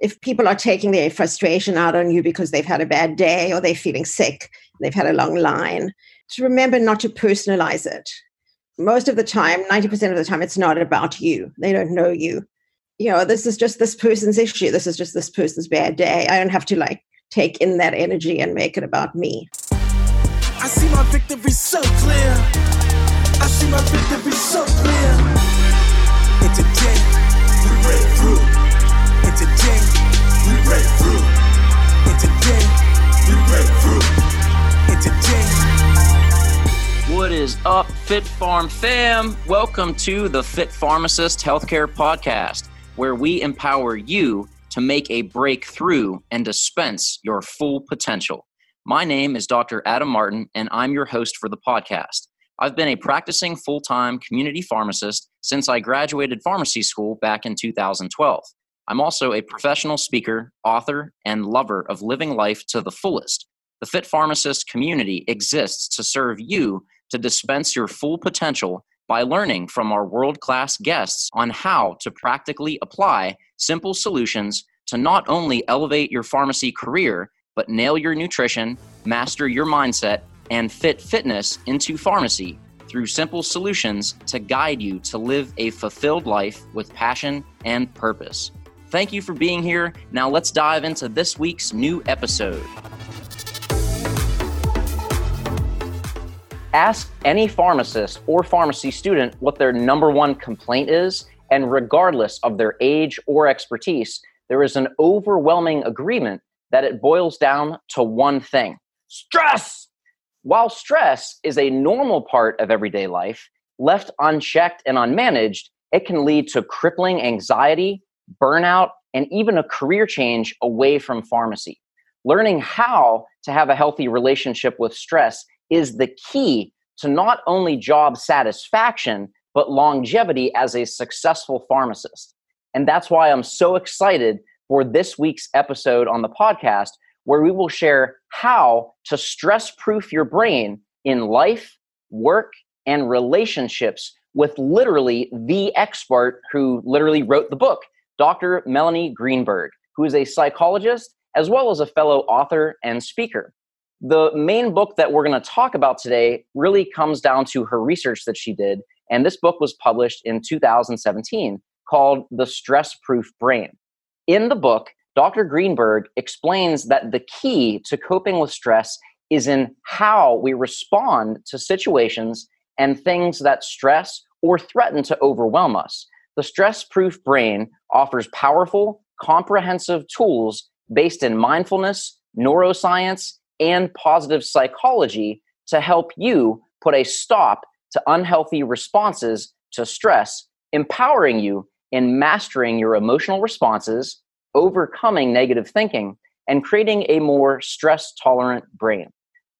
if people are taking their frustration out on you because they've had a bad day or they're feeling sick, they've had a long line, to remember not to personalize it. Most of the time, 90% of the time, it's not about you. They don't know you. You know, this is just this person's issue. This is just this person's bad day. I don't have to like take in that energy and make it about me. I see my victory so clear. I see my victory so clear. What is up, Fit Pharm fam? Welcome to the Fit Pharmacist Healthcare Podcast, where we empower you to make a breakthrough and dispense your full potential. My name is Dr. Adam Martin, and I'm your host for the podcast. I've been a practicing full time community pharmacist since I graduated pharmacy school back in 2012. I'm also a professional speaker, author, and lover of living life to the fullest. The Fit Pharmacist community exists to serve you to dispense your full potential by learning from our world class guests on how to practically apply simple solutions to not only elevate your pharmacy career, but nail your nutrition, master your mindset, and fit fitness into pharmacy through simple solutions to guide you to live a fulfilled life with passion and purpose. Thank you for being here. Now let's dive into this week's new episode. Ask any pharmacist or pharmacy student what their number one complaint is, and regardless of their age or expertise, there is an overwhelming agreement that it boils down to one thing stress. While stress is a normal part of everyday life, left unchecked and unmanaged, it can lead to crippling anxiety, burnout, and even a career change away from pharmacy. Learning how to have a healthy relationship with stress is the key to not only job satisfaction, but longevity as a successful pharmacist. And that's why I'm so excited for this week's episode on the podcast, where we will share how to stress proof your brain in life, work, and relationships with literally the expert who literally wrote the book, Dr. Melanie Greenberg, who is a psychologist as well as a fellow author and speaker. The main book that we're going to talk about today really comes down to her research that she did. And this book was published in 2017 called The Stress Proof Brain. In the book, Dr. Greenberg explains that the key to coping with stress is in how we respond to situations and things that stress or threaten to overwhelm us. The stress proof brain offers powerful, comprehensive tools based in mindfulness, neuroscience, and positive psychology to help you put a stop to unhealthy responses to stress, empowering you in mastering your emotional responses, overcoming negative thinking, and creating a more stress tolerant brain.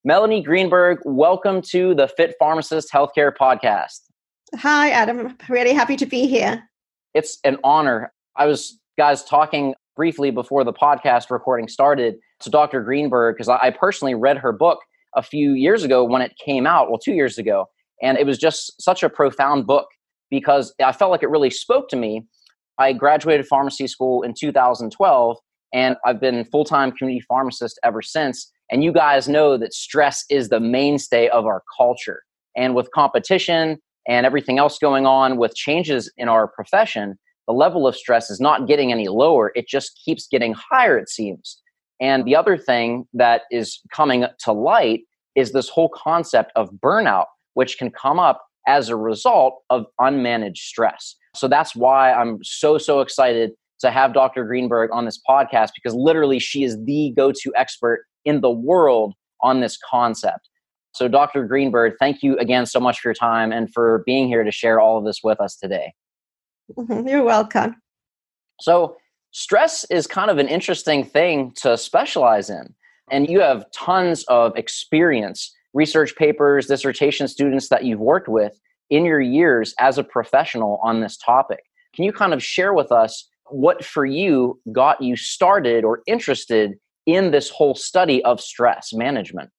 Melanie Greenberg, welcome to the Fit Pharmacist Healthcare Podcast. Hi, Adam. Really happy to be here. It's an honor. I was, guys, talking briefly before the podcast recording started to Dr. Greenberg because I personally read her book a few years ago when it came out, well, two years ago. And it was just such a profound book because I felt like it really spoke to me. I graduated pharmacy school in 2012, and I've been full time community pharmacist ever since. And you guys know that stress is the mainstay of our culture. And with competition and everything else going on with changes in our profession, the level of stress is not getting any lower. It just keeps getting higher, it seems. And the other thing that is coming to light is this whole concept of burnout, which can come up as a result of unmanaged stress. So that's why I'm so, so excited to have Dr. Greenberg on this podcast because literally she is the go to expert in the world on this concept. So, Dr. Greenberg, thank you again so much for your time and for being here to share all of this with us today. You're welcome. So, stress is kind of an interesting thing to specialize in. And you have tons of experience research papers, dissertation students that you've worked with in your years as a professional on this topic. Can you kind of share with us what for you got you started or interested in this whole study of stress management?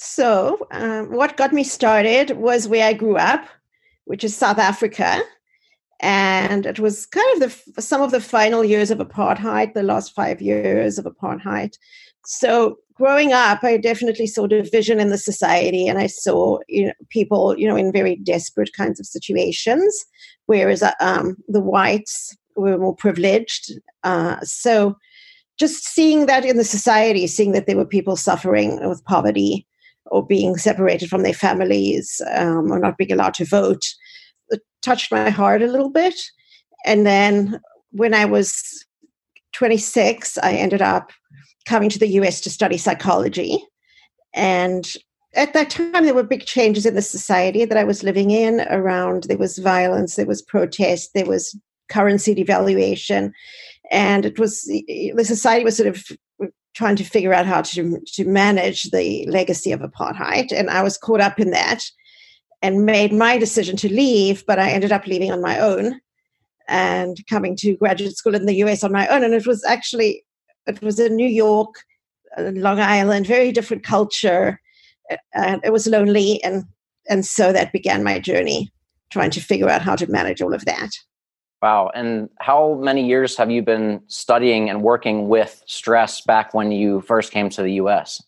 So, um, what got me started was where I grew up, which is South Africa. and it was kind of the some of the final years of apartheid, the last five years of apartheid. So growing up, I definitely saw division in the society, and I saw you know people you know in very desperate kinds of situations, whereas uh, um, the whites were more privileged. Uh, so just seeing that in the society, seeing that there were people suffering with poverty or being separated from their families um, or not being allowed to vote it touched my heart a little bit. And then when I was 26, I ended up coming to the US to study psychology. And at that time, there were big changes in the society that I was living in around there was violence, there was protest, there was currency devaluation. And it was the society was sort of trying to figure out how to, to manage the legacy of apartheid. And I was caught up in that and made my decision to leave, but I ended up leaving on my own and coming to graduate school in the US on my own. And it was actually, it was in New York, uh, Long Island, very different culture. And it was lonely. And, and so that began my journey, trying to figure out how to manage all of that. Wow. And how many years have you been studying and working with stress back when you first came to the US?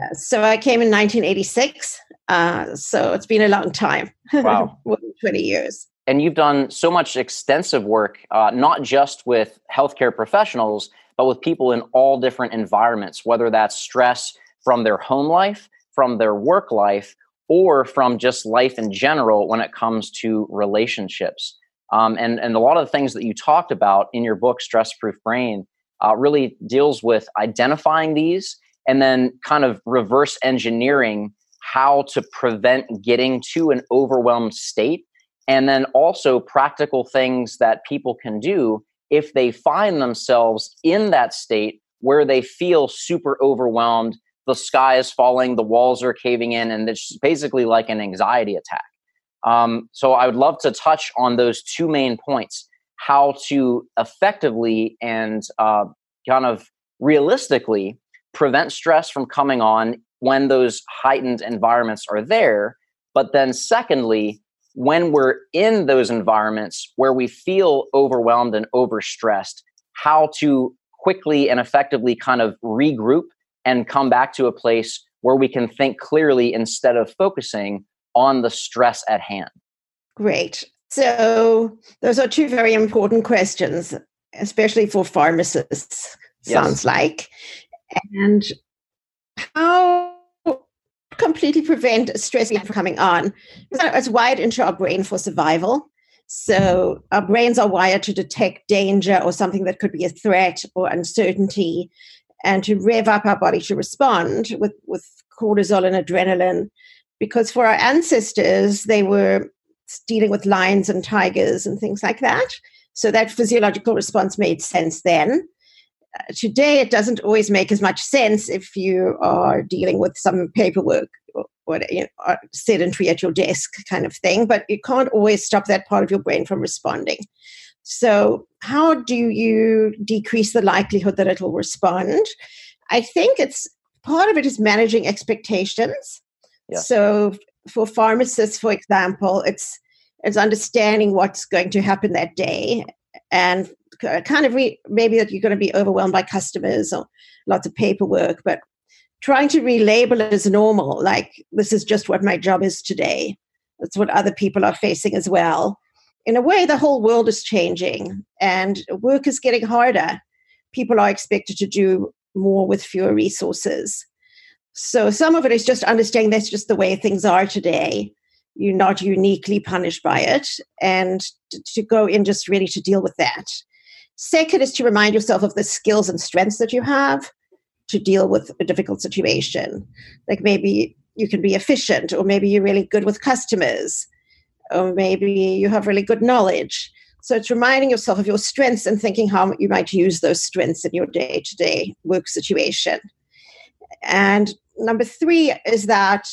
Uh, so I came in 1986 uh, so it's been a long time. Wow. 20 years. And you've done so much extensive work, uh, not just with healthcare professionals, but with people in all different environments, whether that's stress from their home life, from their work life, or from just life in general when it comes to relationships. Um, and, and a lot of the things that you talked about in your book, Stress Proof Brain, uh, really deals with identifying these and then kind of reverse engineering how to prevent getting to an overwhelmed state, and then also practical things that people can do if they find themselves in that state where they feel super overwhelmed, the sky is falling, the walls are caving in, and it's basically like an anxiety attack. Um, so I would love to touch on those two main points how to effectively and uh, kind of realistically prevent stress from coming on when those heightened environments are there. But then, secondly, when we're in those environments where we feel overwhelmed and overstressed, how to quickly and effectively kind of regroup and come back to a place where we can think clearly instead of focusing on the stress at hand. Great. So, those are two very important questions, especially for pharmacists, yes. sounds like. And how completely prevent stress from coming on. It's wired into our brain for survival. So our brains are wired to detect danger or something that could be a threat or uncertainty and to rev up our body to respond with, with cortisol and adrenaline. Because for our ancestors, they were dealing with lions and tigers and things like that. So that physiological response made sense then. Uh, today it doesn't always make as much sense if you are dealing with some paperwork or, or you know, sedentary at your desk kind of thing but you can't always stop that part of your brain from responding. So how do you decrease the likelihood that it will respond? I think it's part of it is managing expectations yeah. so for pharmacists for example it's it's understanding what's going to happen that day and kind of re- maybe that you're going to be overwhelmed by customers or lots of paperwork, but trying to relabel it as normal, like this is just what my job is today. That's what other people are facing as well. In a way, the whole world is changing and work is getting harder. People are expected to do more with fewer resources. So some of it is just understanding that's just the way things are today. You're not uniquely punished by it, and to go in just really to deal with that. Second is to remind yourself of the skills and strengths that you have to deal with a difficult situation. Like maybe you can be efficient, or maybe you're really good with customers, or maybe you have really good knowledge. So it's reminding yourself of your strengths and thinking how you might use those strengths in your day to day work situation. And number three is that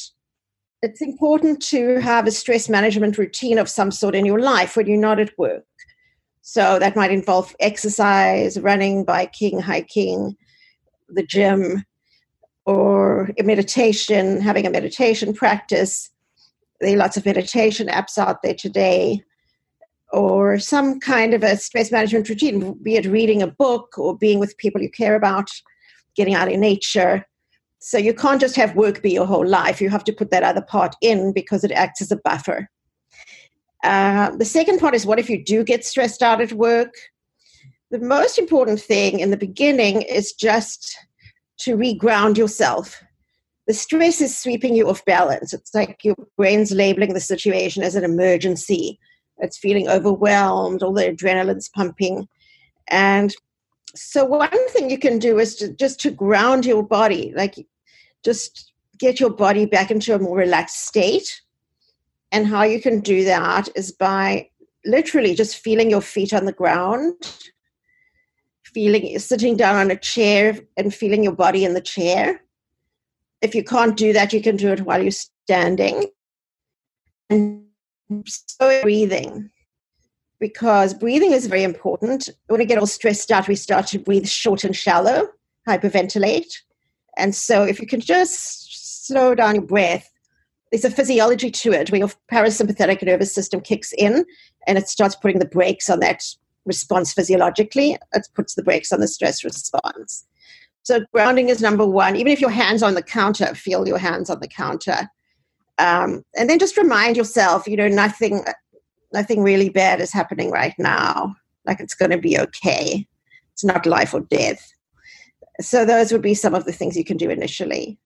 it's important to have a stress management routine of some sort in your life when you're not at work. So that might involve exercise, running, biking, hiking, the gym, or meditation, having a meditation practice. There are lots of meditation apps out there today. or some kind of a stress management routine, be it reading a book or being with people you care about, getting out in nature. So you can't just have work be your whole life. You have to put that other part in because it acts as a buffer. Uh, the second part is what if you do get stressed out at work? The most important thing in the beginning is just to reground yourself. The stress is sweeping you off balance. It's like your brain's labeling the situation as an emergency. It's feeling overwhelmed, all the adrenaline's pumping. And so one thing you can do is to, just to ground your body, like just get your body back into a more relaxed state. And how you can do that is by literally just feeling your feet on the ground, feeling sitting down on a chair and feeling your body in the chair. If you can't do that, you can do it while you're standing. And so breathing because breathing is very important. When we get all stressed out, we start to breathe short and shallow, hyperventilate. And so, if you can just slow down your breath, there's a physiology to it where your parasympathetic nervous system kicks in and it starts putting the brakes on that response physiologically. It puts the brakes on the stress response. So, grounding is number one. Even if your hands on the counter, feel your hands on the counter. Um, and then just remind yourself, you know, nothing nothing really bad is happening right now. Like it's going to be okay. It's not life or death. So those would be some of the things you can do initially.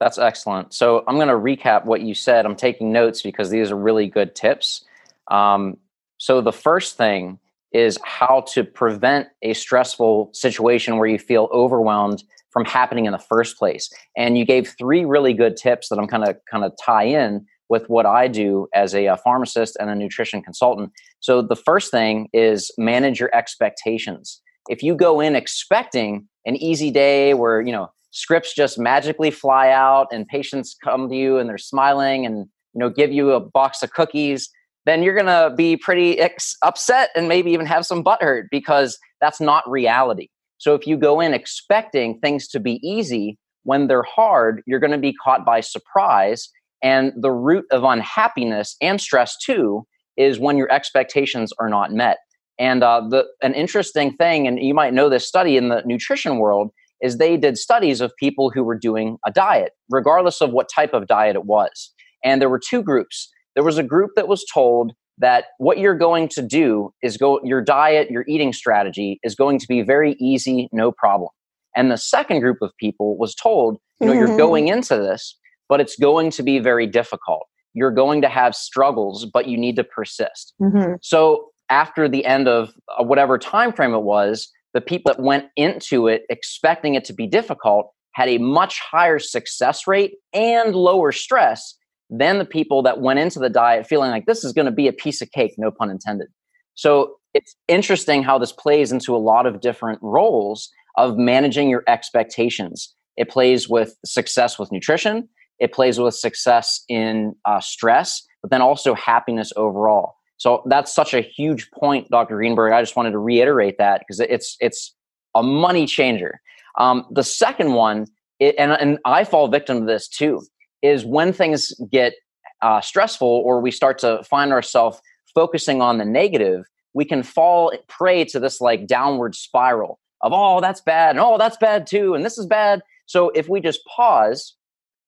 That's excellent. So I'm going to recap what you said. I'm taking notes because these are really good tips. Um, so the first thing is how to prevent a stressful situation where you feel overwhelmed from happening in the first place. And you gave three really good tips that I'm kind of kind of tie in with what I do as a, a, pharmacist and a nutrition consultant. So the first thing is manage your expectations. If you go in expecting an easy day where, you know, scripts just magically fly out and patients come to you and they're smiling and, you know, give you a box of cookies, then you're going to be pretty ex- upset and maybe even have some butthurt because that's not reality. So if you go in expecting things to be easy when they're hard, you're going to be caught by surprise and the root of unhappiness and stress too is when your expectations are not met. And uh, the an interesting thing, and you might know this study in the nutrition world, is they did studies of people who were doing a diet, regardless of what type of diet it was. And there were two groups. There was a group that was told that what you're going to do is go your diet, your eating strategy is going to be very easy, no problem. And the second group of people was told, you know, mm-hmm. you're going into this but it's going to be very difficult. You're going to have struggles, but you need to persist. Mm-hmm. So after the end of uh, whatever time frame it was, the people that went into it expecting it to be difficult had a much higher success rate and lower stress than the people that went into the diet feeling like this is going to be a piece of cake, no pun intended. So it's interesting how this plays into a lot of different roles of managing your expectations. It plays with success with nutrition, it plays with success in uh, stress, but then also happiness overall. So that's such a huge point, Dr. Greenberg. I just wanted to reiterate that because it's it's a money changer. Um, the second one, it, and and I fall victim to this too, is when things get uh, stressful or we start to find ourselves focusing on the negative, we can fall prey to this like downward spiral of oh that's bad and oh that's bad too and this is bad. So if we just pause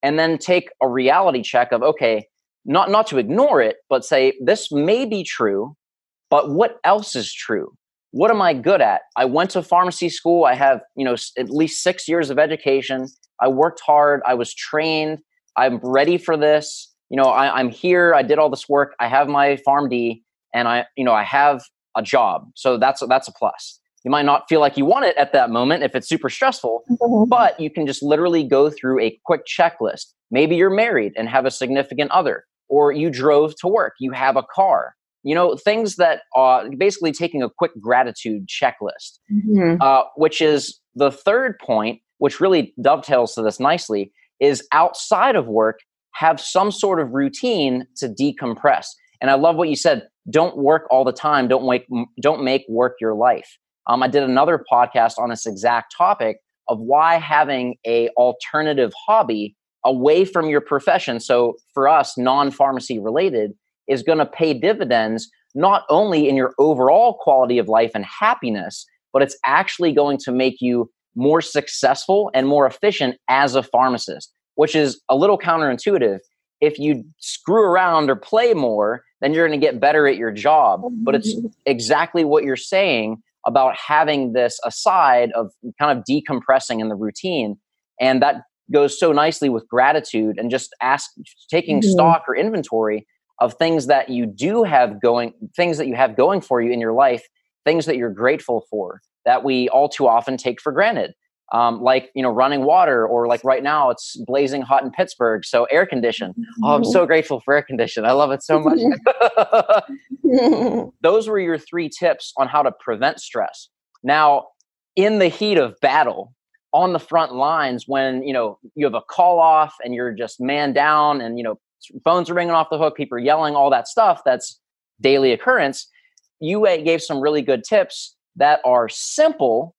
and then take a reality check of okay not not to ignore it but say this may be true but what else is true? What am i good at? I went to pharmacy school. I have you know at least 6 years of education. I worked hard. I was trained. I'm ready for this. You know I, i'm here. I did all this work. I have my PharmD and i you know i have a job. So that's that's a plus you might not feel like you want it at that moment if it's super stressful, mm-hmm. but you can just literally go through a quick checklist. Maybe you're married and have a significant other, or you drove to work, you have a car. You know, things that are basically taking a quick gratitude checklist, mm-hmm. uh, which is the third point, which really dovetails to this nicely, is outside of work, have some sort of routine to decompress. And I love what you said. Don't work all the time. Don't make don't make work your life. Um, I did another podcast on this exact topic of why having a alternative hobby away from your profession. So for us, non-pharmacy related, is going to pay dividends not only in your overall quality of life and happiness, but it's actually going to make you more successful and more efficient as a pharmacist, which is a little counterintuitive. If you screw around or play more, then you're going to get better at your job. But it's exactly what you're saying about having this aside of kind of decompressing in the routine. And that goes so nicely with gratitude and just ask taking mm-hmm. stock or inventory of things that you do have going things that you have going for you in your life things that you're grateful for that we all too often take for granted um, like you know running water or like right now it's blazing hot in pittsburgh so air condition. Oh i'm so mm-hmm. grateful for air condition. I love it so much. Those were your three tips on how to prevent stress. Now in the heat of battle on the front lines when you know you have a call off and you're just man down and you know phones are ringing off the hook people are yelling all that stuff that's daily occurrence you gave some really good tips that are simple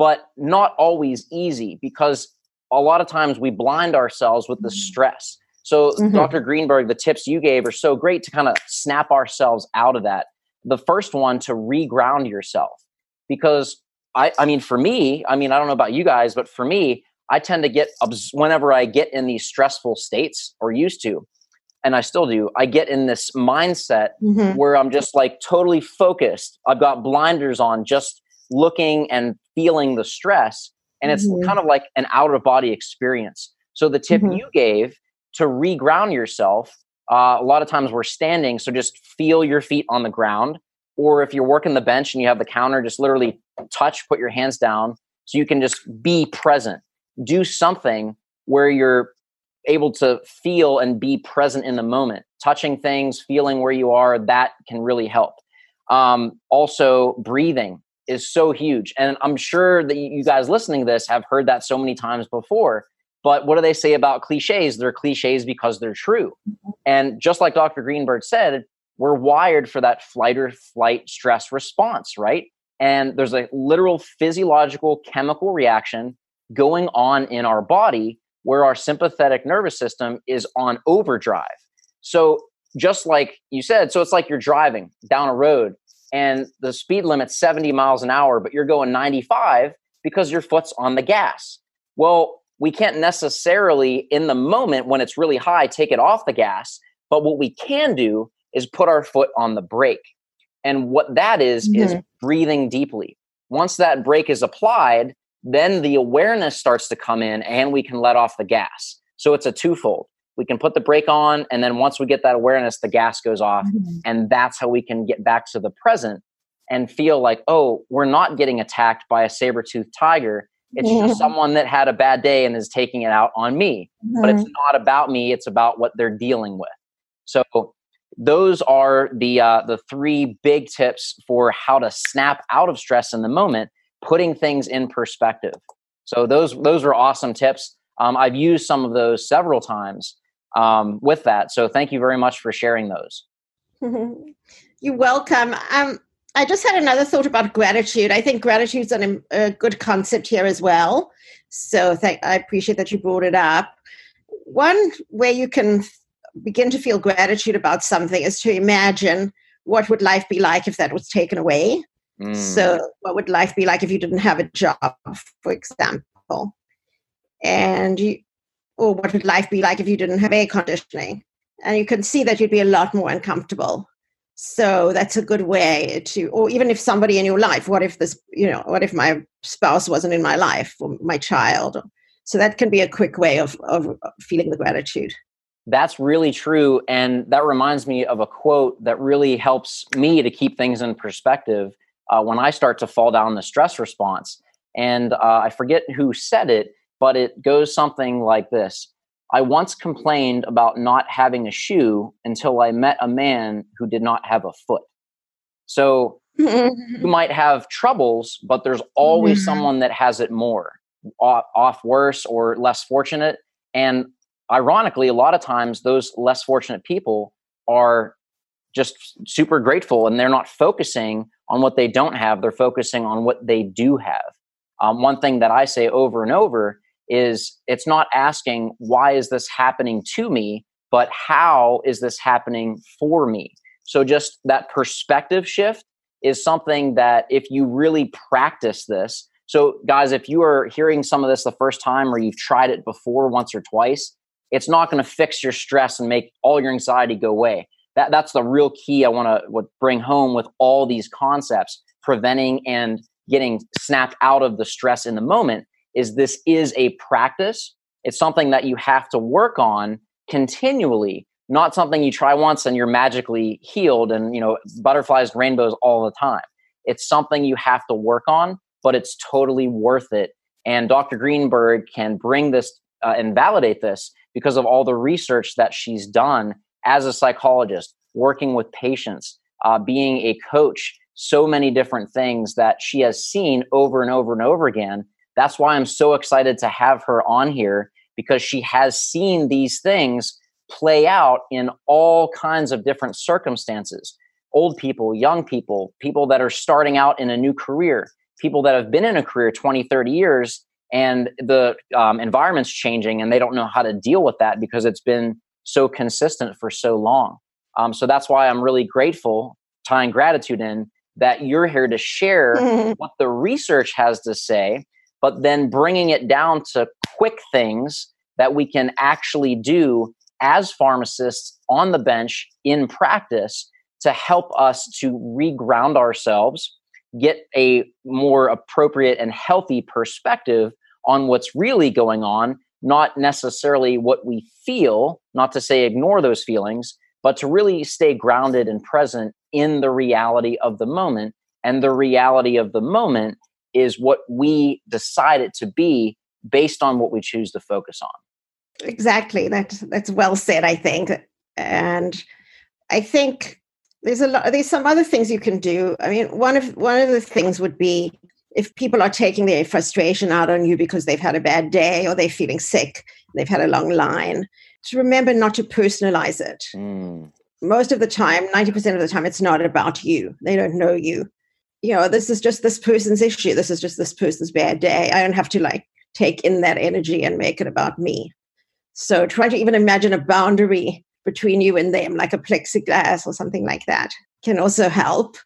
but not always easy because a lot of times we blind ourselves with the mm-hmm. stress so mm-hmm. dr greenberg the tips you gave are so great to kind of snap ourselves out of that the first one to reground yourself because I, I mean, for me, I mean, I don't know about you guys, but for me, I tend to get whenever I get in these stressful states or used to, and I still do, I get in this mindset mm-hmm. where I'm just like totally focused. I've got blinders on, just looking and feeling the stress. And it's mm-hmm. kind of like an out of body experience. So, the tip mm-hmm. you gave to reground yourself, uh, a lot of times we're standing. So, just feel your feet on the ground or if you're working the bench and you have the counter, just literally touch, put your hands down so you can just be present. Do something where you're able to feel and be present in the moment. Touching things, feeling where you are, that can really help. Um, also, breathing is so huge. And I'm sure that you guys listening to this have heard that so many times before. But what do they say about cliches? They're cliches because they're true. Mm-hmm. And just like Dr. Greenberg said, we're wired for that flight or flight stress response, right? And there's a literal physiological chemical reaction going on in our body where our sympathetic nervous system is on overdrive. So, just like you said, so it's like you're driving down a road and the speed limit's 70 miles an hour, but you're going 95 because your foot's on the gas. Well, we can't necessarily, in the moment when it's really high, take it off the gas. But what we can do is put our foot on the brake. And what that is, mm-hmm. is breathing deeply. Once that brake is applied, then the awareness starts to come in and we can let off the gas. So it's a twofold. We can put the brake on, and then once we get that awareness, the gas goes off. Mm-hmm. And that's how we can get back to the present and feel like, oh, we're not getting attacked by a saber toothed tiger. It's mm-hmm. just someone that had a bad day and is taking it out on me. But it's mm-hmm. not about me, it's about what they're dealing with. So those are the uh, the three big tips for how to snap out of stress in the moment, putting things in perspective. So those those are awesome tips. Um, I've used some of those several times um, with that. So thank you very much for sharing those. You're welcome. Um, I just had another thought about gratitude. I think gratitude is an, a good concept here as well. So I appreciate that you brought it up. One way you can begin to feel gratitude about something is to imagine what would life be like if that was taken away. Mm. So, what would life be like if you didn't have a job, for example? And you, or what would life be like if you didn't have air conditioning? And you can see that you'd be a lot more uncomfortable. So that's a good way to, or even if somebody in your life, what if this, you know, what if my spouse wasn't in my life or my child? So that can be a quick way of, of feeling the gratitude. That's really true. And that reminds me of a quote that really helps me to keep things in perspective uh, when I start to fall down the stress response. And uh, I forget who said it, but it goes something like this I once complained about not having a shoe until I met a man who did not have a foot. So you might have troubles, but there's always someone that has it more, off, off worse or less fortunate. And ironically, a lot of times those less fortunate people are just super grateful and they're not focusing on what they don't have, they're focusing on what they do have. Um, one thing that I say over and over is it's not asking, why is this happening to me, but how is this happening for me? So, just that perspective shift is something that if you really practice this, so guys, if you are hearing some of this the first time or you've tried it before once or twice, it's not going to fix your stress and make all your anxiety go away. That, that's the real key I want to bring home with all these concepts, preventing and getting snapped out of the stress in the moment is this is a practice. It's something that you have to work on continually not something you try once and you're magically healed and you know butterflies rainbows all the time it's something you have to work on but it's totally worth it and dr greenberg can bring this uh, and validate this because of all the research that she's done as a psychologist working with patients uh, being a coach so many different things that she has seen over and over and over again that's why i'm so excited to have her on here because she has seen these things play out in all kinds of different circumstances old people, young people, people that are starting out in a new career, people that have been in a career 20, 30 years, and the um, environment's changing and they don't know how to deal with that because it's been so consistent for so long. Um, so that's why I'm really grateful, tying gratitude in, that you're here to share what the research has to say, but then bringing it down to quick things that we can actually do as pharmacists on the bench in practice to help us to reground ourselves, get a more appropriate and healthy perspective on what's really going on, not necessarily what we feel, not to say ignore those feelings, but to really stay grounded and present in the reality of the moment. And the reality of the moment is what we decide it to be based on what we choose to focus on. Exactly. That that's well said, I think. And I think there's a lot there's some other things you can do. I mean, one of one of the things would be if people are taking their frustration out on you because they've had a bad day or they're feeling sick, they've had a long line, to remember not to personalize it. Mm. Most of the time, 90% of the time, it's not about you. They don't know you. You know, this is just this person's issue. This is just this person's bad day. I don't have to like take in that energy and make it about me. So try to even imagine a boundary between you and them, like a plexiglass or something like that, can also help.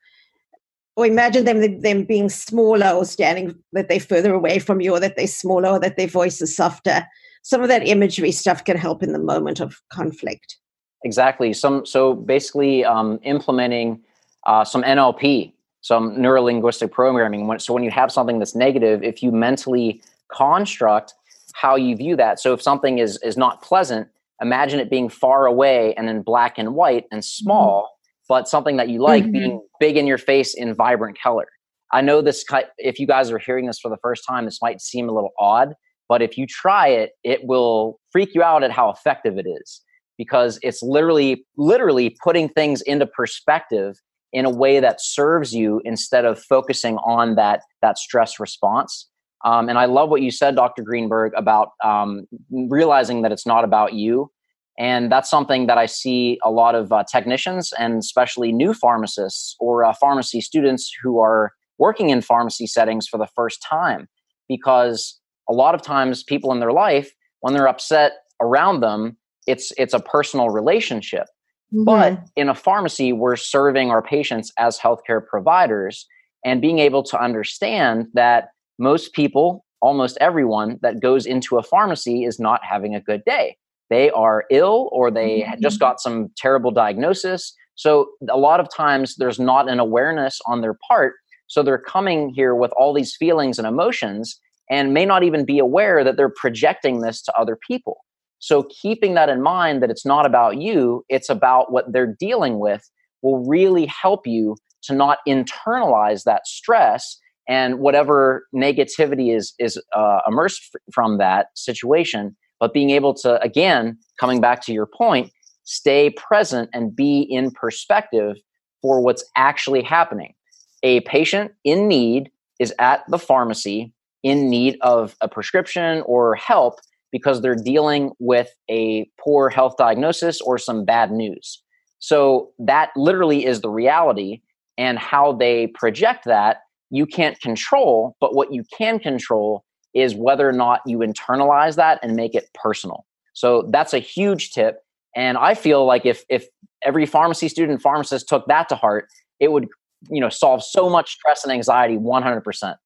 Or imagine them them being smaller or standing that they're further away from you, or that they're smaller, or that their voice is softer. Some of that imagery stuff can help in the moment of conflict. Exactly. Some so basically um, implementing uh, some NLP, some neuro linguistic programming. So when you have something that's negative, if you mentally construct how you view that. So if something is is not pleasant, imagine it being far away and in black and white and small, mm-hmm. but something that you like mm-hmm. being big in your face in vibrant color. I know this if you guys are hearing this for the first time, this might seem a little odd, but if you try it, it will freak you out at how effective it is because it's literally literally putting things into perspective in a way that serves you instead of focusing on that that stress response um, and I love what you said, Dr. Greenberg, about um, realizing that it's not about you. And that's something that I see a lot of uh, technicians and especially new pharmacists or uh, pharmacy students who are working in pharmacy settings for the first time. Because a lot of times people in their life, when they're upset around them, it's it's a personal relationship. Mm-hmm. But in a pharmacy, we're serving our patients as healthcare providers and being able to understand that most people, almost everyone that goes into a pharmacy is not having a good day. They are ill or they mm-hmm. just got some terrible diagnosis. So a lot of times there's not an awareness on their part. So they're coming here with all these feelings and emotions and may not even be aware that they're projecting this to other people. So keeping that in mind that it's not about you, it's about what they're dealing with will really help you to not internalize that stress and whatever negativity is is uh, immersed f- from that situation but being able to again coming back to your point stay present and be in perspective for what's actually happening. A patient in need is at the pharmacy in need of a prescription or help because they're dealing with a poor health diagnosis or some bad news so that literally is the reality and how they project that you can't control, but what you can control is whether or not you internalize that and make it personal. So that's a huge tip. And I feel like if if every pharmacy student pharmacist took that to heart, it would you know solve so much stress and anxiety 100%.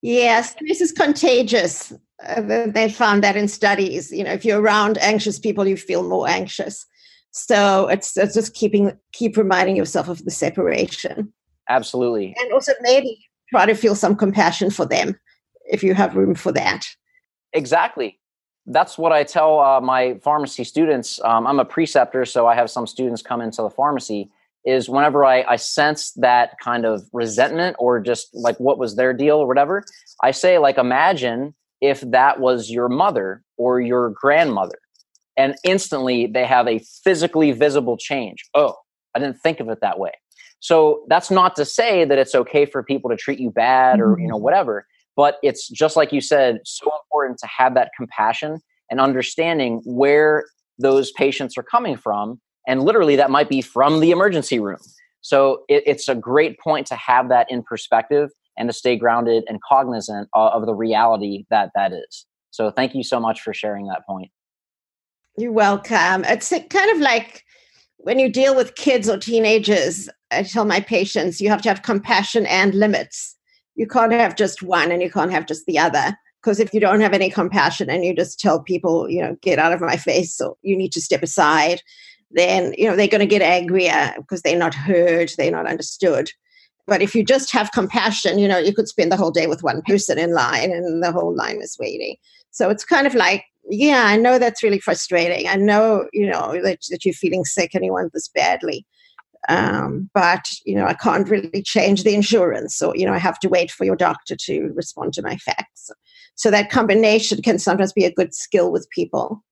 Yes, this is contagious. Uh, they found that in studies. You know, if you're around anxious people, you feel more anxious. So it's, it's just keeping keep reminding yourself of the separation. Absolutely. And also maybe try to feel some compassion for them if you have room for that. Exactly. That's what I tell uh, my pharmacy students. Um, I'm a preceptor, so I have some students come into the pharmacy. Is whenever I, I sense that kind of resentment or just like what was their deal or whatever, I say, like, imagine if that was your mother or your grandmother. And instantly they have a physically visible change. Oh, I didn't think of it that way. So that's not to say that it's okay for people to treat you bad or, you know, mm-hmm. whatever but it's just like you said so important to have that compassion and understanding where those patients are coming from and literally that might be from the emergency room so it, it's a great point to have that in perspective and to stay grounded and cognizant of, the reality that that is. So thank you so much for sharing that point. You're welcome. It's kind of like when you deal with kids or teenagers i tell my patients you have to have compassion and limits. You can't have just one and you can't have just the other because if you don't have any compassion and you just tell people you know get out of my face or you need to step aside then you know they're going to get angrier because they're not heard they're not understood but if you just have compassion you know you could spend the whole day with one person in line and the whole line is waiting so it's kind of like yeah i know that's really frustrating i know you know that, that you're feeling sick and you want this badly um, but you know, I can't really change the insurance, so you know, I have to wait for your doctor to respond to my fax. So that combination can sometimes be a good skill with people.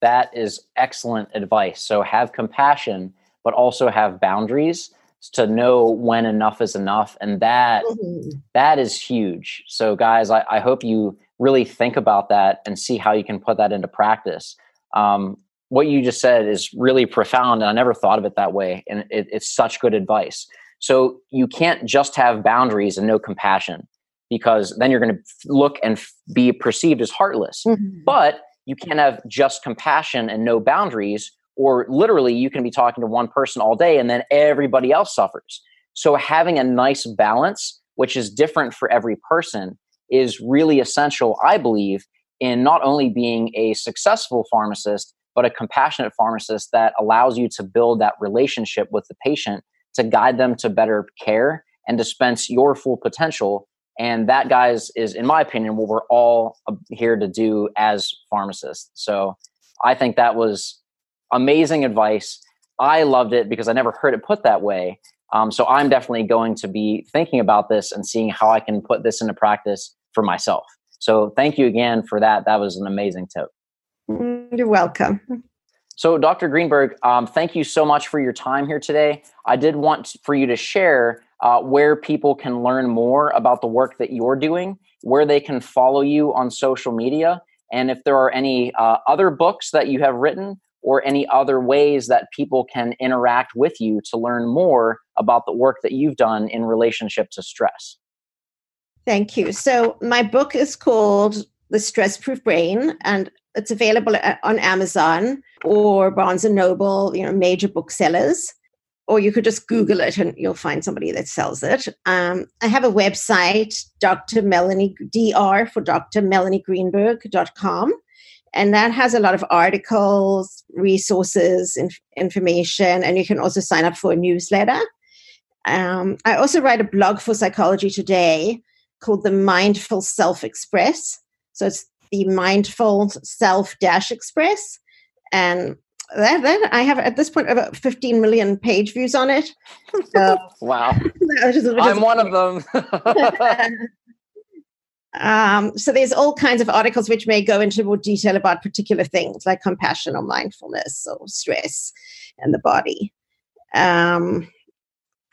That is excellent advice. So have compassion, but also have boundaries to know when enough is enough, and that, mm-hmm. that is huge. So, guys, I, I hope you really think about that and see how you can put that into practice. Um, what you just said is really profound and i never thought of it that way and it, it's such good advice so you can't just have boundaries and no compassion because then you're going to look and f- be perceived as heartless mm-hmm. but you can't have just compassion and no boundaries or literally you can be talking to one person all day and then everybody else suffers so having a nice balance which is different for every person is really essential i believe in not only being a successful pharmacist but a compassionate pharmacist that allows you to build that relationship with the patient to guide them to better care and dispense your full potential. And that, guys, is, in my opinion, what we're all uh, here to do as pharmacists. So I think that was amazing advice. I loved it because I never heard it put that way. Um, so I'm definitely going to be thinking about this and seeing how I can put this into practice for myself. So thank you again for that. That was an amazing tip. You're welcome. So, Dr. Greenberg, um, thank you so much for your time here today. I did want for you to share uh, where people can learn more about the work that you're doing, where they can follow you on social media, and if there are any uh, other books that you have written or any other ways that people can interact with you to learn more about the work that you've done in relationship to stress. Thank you. So, my book is called The Stress Proof Brain, and it's available on Amazon or Barnes and Noble, you know, major booksellers. Or you could just Google it and you'll find somebody that sells it. Um, I have a website, Dr. Melanie Dr. for Dr. Melanie Greenberg.com. And that has a lot of articles, resources, inf- information, and you can also sign up for a newsletter. Um, I also write a blog for Psychology Today called the Mindful Self Express. So it's the mindful self dash express and that, that I have at this point about 15 million page views on it. So, wow. I'm one of them. um, so there's all kinds of articles which may go into more detail about particular things like compassion or mindfulness or stress and the body. Um,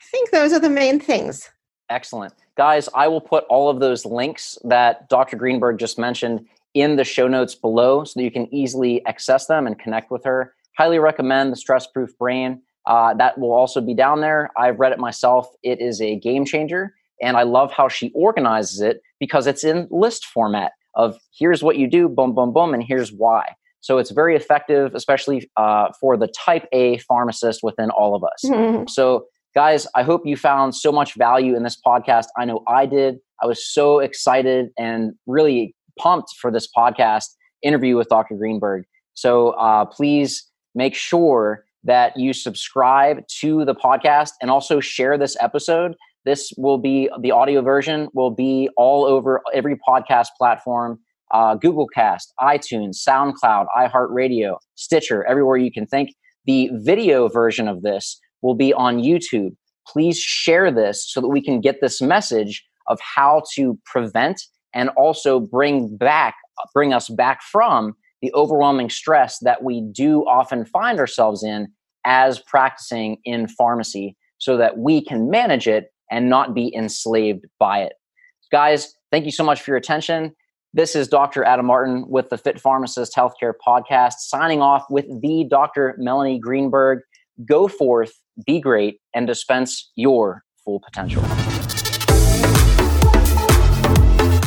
I think those are the main things. Excellent. Guys, I will put all of those links that Dr. Greenberg just mentioned in the show notes below so that you can easily access them and connect with her. Highly recommend the Stress Proof Brain. Uh, that will also be down there. I've read it myself. It is a game changer. And I love how she organizes it because it's in list format of here's what you do, boom, boom, boom, and here's why. So it's very effective, especially uh, for the type A pharmacist within all of us. Mm-hmm. So, guys, I hope you found so much value in this podcast. I know I did. I was so excited and really pumped for this podcast interview with Dr. Greenberg. So uh, please make sure that you subscribe to the podcast and also share this episode. This will be the audio version will be all over every podcast platform uh, Google Cast, iTunes, SoundCloud, iHeartRadio, Stitcher, everywhere you can think. The video version of this will be on YouTube. Please share this so that we can get this message of how to prevent and also bring back, bring us back from the overwhelming stress that we do often find ourselves in as practicing in pharmacy so that we can manage it and not be enslaved by it. Guys, thank you so much for your attention. This is Dr. Adam Martin with the Fit Pharmacist Healthcare Podcast, signing off with the Dr. Melanie Greenberg. Go forth, be great, and dispense your full potential.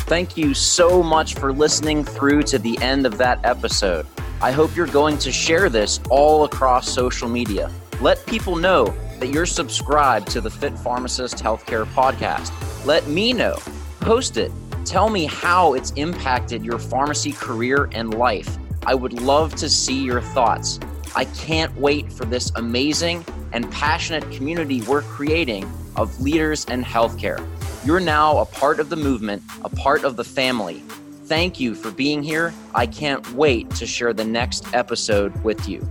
Thank you so much for listening through to the end of that episode. I hope you're going to share this all across social media. Let people know that you're subscribed to the Fit Pharmacist Healthcare Podcast. Let me know. Post it. Tell me how it's impacted your pharmacy career and life. I would love to see your thoughts. I can't wait for this amazing and passionate community we're creating of leaders in healthcare. You're now a part of the movement, a part of the family. Thank you for being here. I can't wait to share the next episode with you.